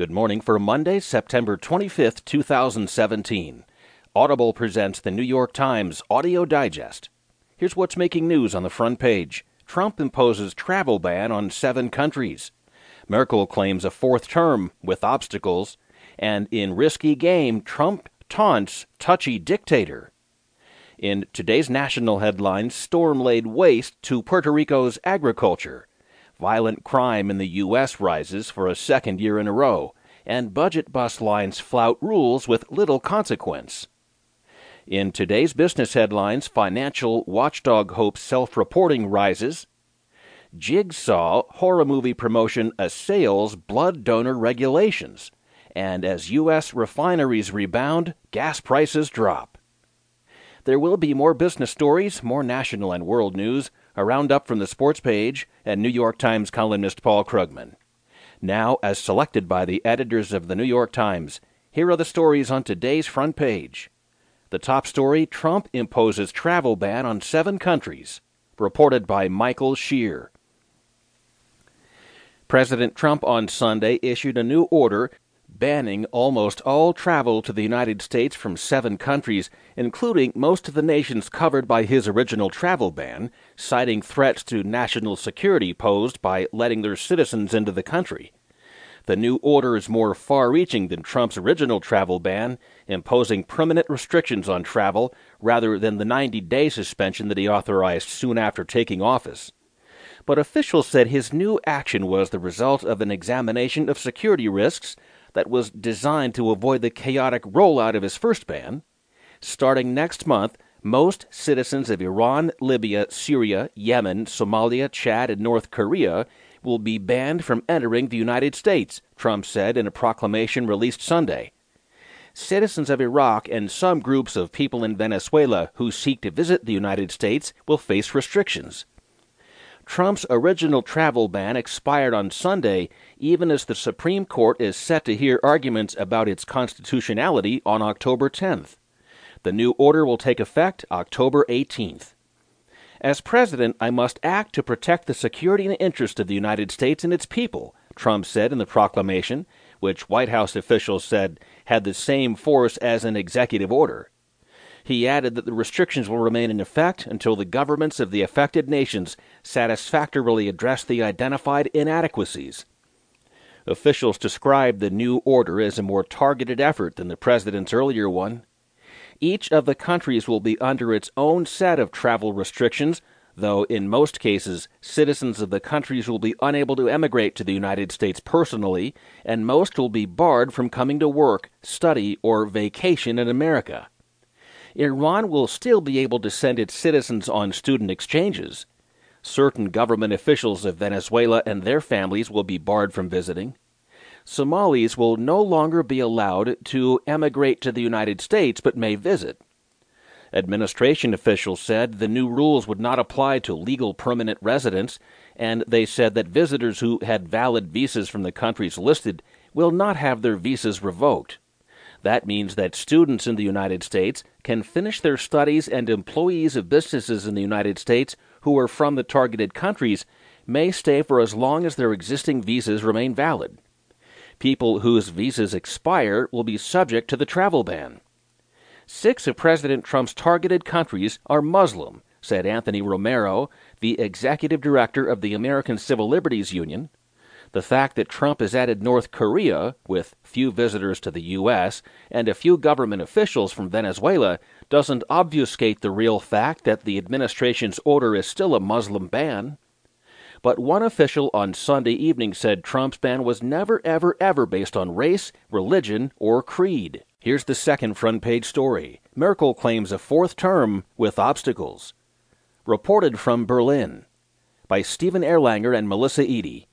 Good morning for Monday, September 25th, 2017. Audible presents the New York Times Audio Digest. Here's what's making news on the front page Trump imposes travel ban on seven countries. Merkel claims a fourth term with obstacles. And in risky game, Trump taunts touchy dictator. In today's national headlines, storm laid waste to Puerto Rico's agriculture. Violent crime in the U.S. rises for a second year in a row, and budget bus lines flout rules with little consequence. In today's business headlines, financial watchdog hopes self reporting rises. Jigsaw horror movie promotion assails blood donor regulations. And as U.S. refineries rebound, gas prices drop. There will be more business stories, more national and world news, a roundup from the sports page, and New York Times columnist Paul Krugman. Now, as selected by the editors of the New York Times, here are the stories on today's front page. The top story Trump imposes travel ban on seven countries, reported by Michael Shear. President Trump on Sunday issued a new order banning almost all travel to the United States from seven countries, including most of the nations covered by his original travel ban, citing threats to national security posed by letting their citizens into the country. The new order is more far reaching than Trump's original travel ban, imposing permanent restrictions on travel rather than the 90 day suspension that he authorized soon after taking office. But officials said his new action was the result of an examination of security risks that was designed to avoid the chaotic rollout of his first ban. Starting next month, most citizens of Iran, Libya, Syria, Yemen, Somalia, Chad, and North Korea will be banned from entering the United States, Trump said in a proclamation released Sunday. Citizens of Iraq and some groups of people in Venezuela who seek to visit the United States will face restrictions. Trump's original travel ban expired on Sunday, even as the Supreme Court is set to hear arguments about its constitutionality on October 10th. The new order will take effect October 18th. As president, I must act to protect the security and interest of the United States and its people, Trump said in the proclamation, which White House officials said had the same force as an executive order. He added that the restrictions will remain in effect until the governments of the affected nations satisfactorily address the identified inadequacies. Officials described the new order as a more targeted effort than the president's earlier one. Each of the countries will be under its own set of travel restrictions, though in most cases, citizens of the countries will be unable to emigrate to the United States personally, and most will be barred from coming to work, study, or vacation in America. Iran will still be able to send its citizens on student exchanges. Certain government officials of Venezuela and their families will be barred from visiting. Somalis will no longer be allowed to emigrate to the United States but may visit. Administration officials said the new rules would not apply to legal permanent residents, and they said that visitors who had valid visas from the countries listed will not have their visas revoked. That means that students in the United States can finish their studies and employees of businesses in the United States who are from the targeted countries may stay for as long as their existing visas remain valid. People whose visas expire will be subject to the travel ban. Six of President Trump's targeted countries are Muslim, said Anthony Romero, the executive director of the American Civil Liberties Union. The fact that Trump has added North Korea, with few visitors to the U.S., and a few government officials from Venezuela doesn't obfuscate the real fact that the administration's order is still a Muslim ban. But one official on Sunday evening said Trump's ban was never, ever, ever based on race, religion, or creed. Here's the second front page story Merkel claims a fourth term with obstacles. Reported from Berlin by Stephen Erlanger and Melissa Eddy.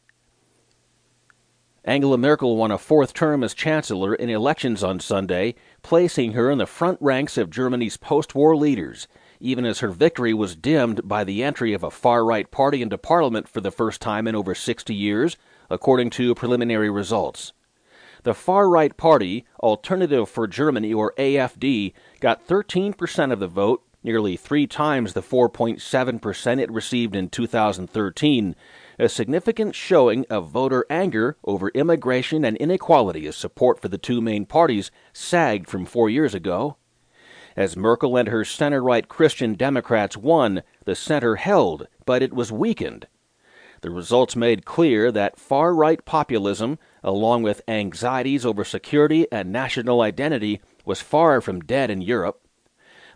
Angela Merkel won a fourth term as Chancellor in elections on Sunday, placing her in the front ranks of Germany's post war leaders, even as her victory was dimmed by the entry of a far right party into parliament for the first time in over 60 years, according to preliminary results. The far right party, Alternative for Germany or AFD, got 13% of the vote, nearly three times the 4.7% it received in 2013 a significant showing of voter anger over immigration and inequality as support for the two main parties sagged from four years ago. As Merkel and her center right Christian Democrats won, the center held, but it was weakened. The results made clear that far right populism, along with anxieties over security and national identity, was far from dead in Europe.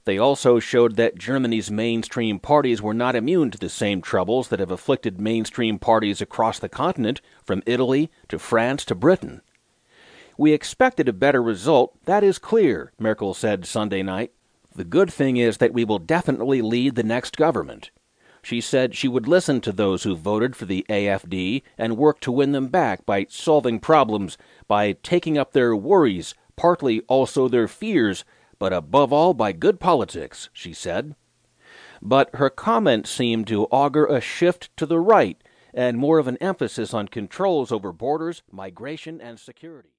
They also showed that Germany's mainstream parties were not immune to the same troubles that have afflicted mainstream parties across the continent, from Italy to France to Britain. We expected a better result, that is clear, Merkel said Sunday night. The good thing is that we will definitely lead the next government. She said she would listen to those who voted for the AFD and work to win them back by solving problems, by taking up their worries, partly also their fears, but above all by good politics, she said. But her comments seemed to augur a shift to the right and more of an emphasis on controls over borders, migration, and security.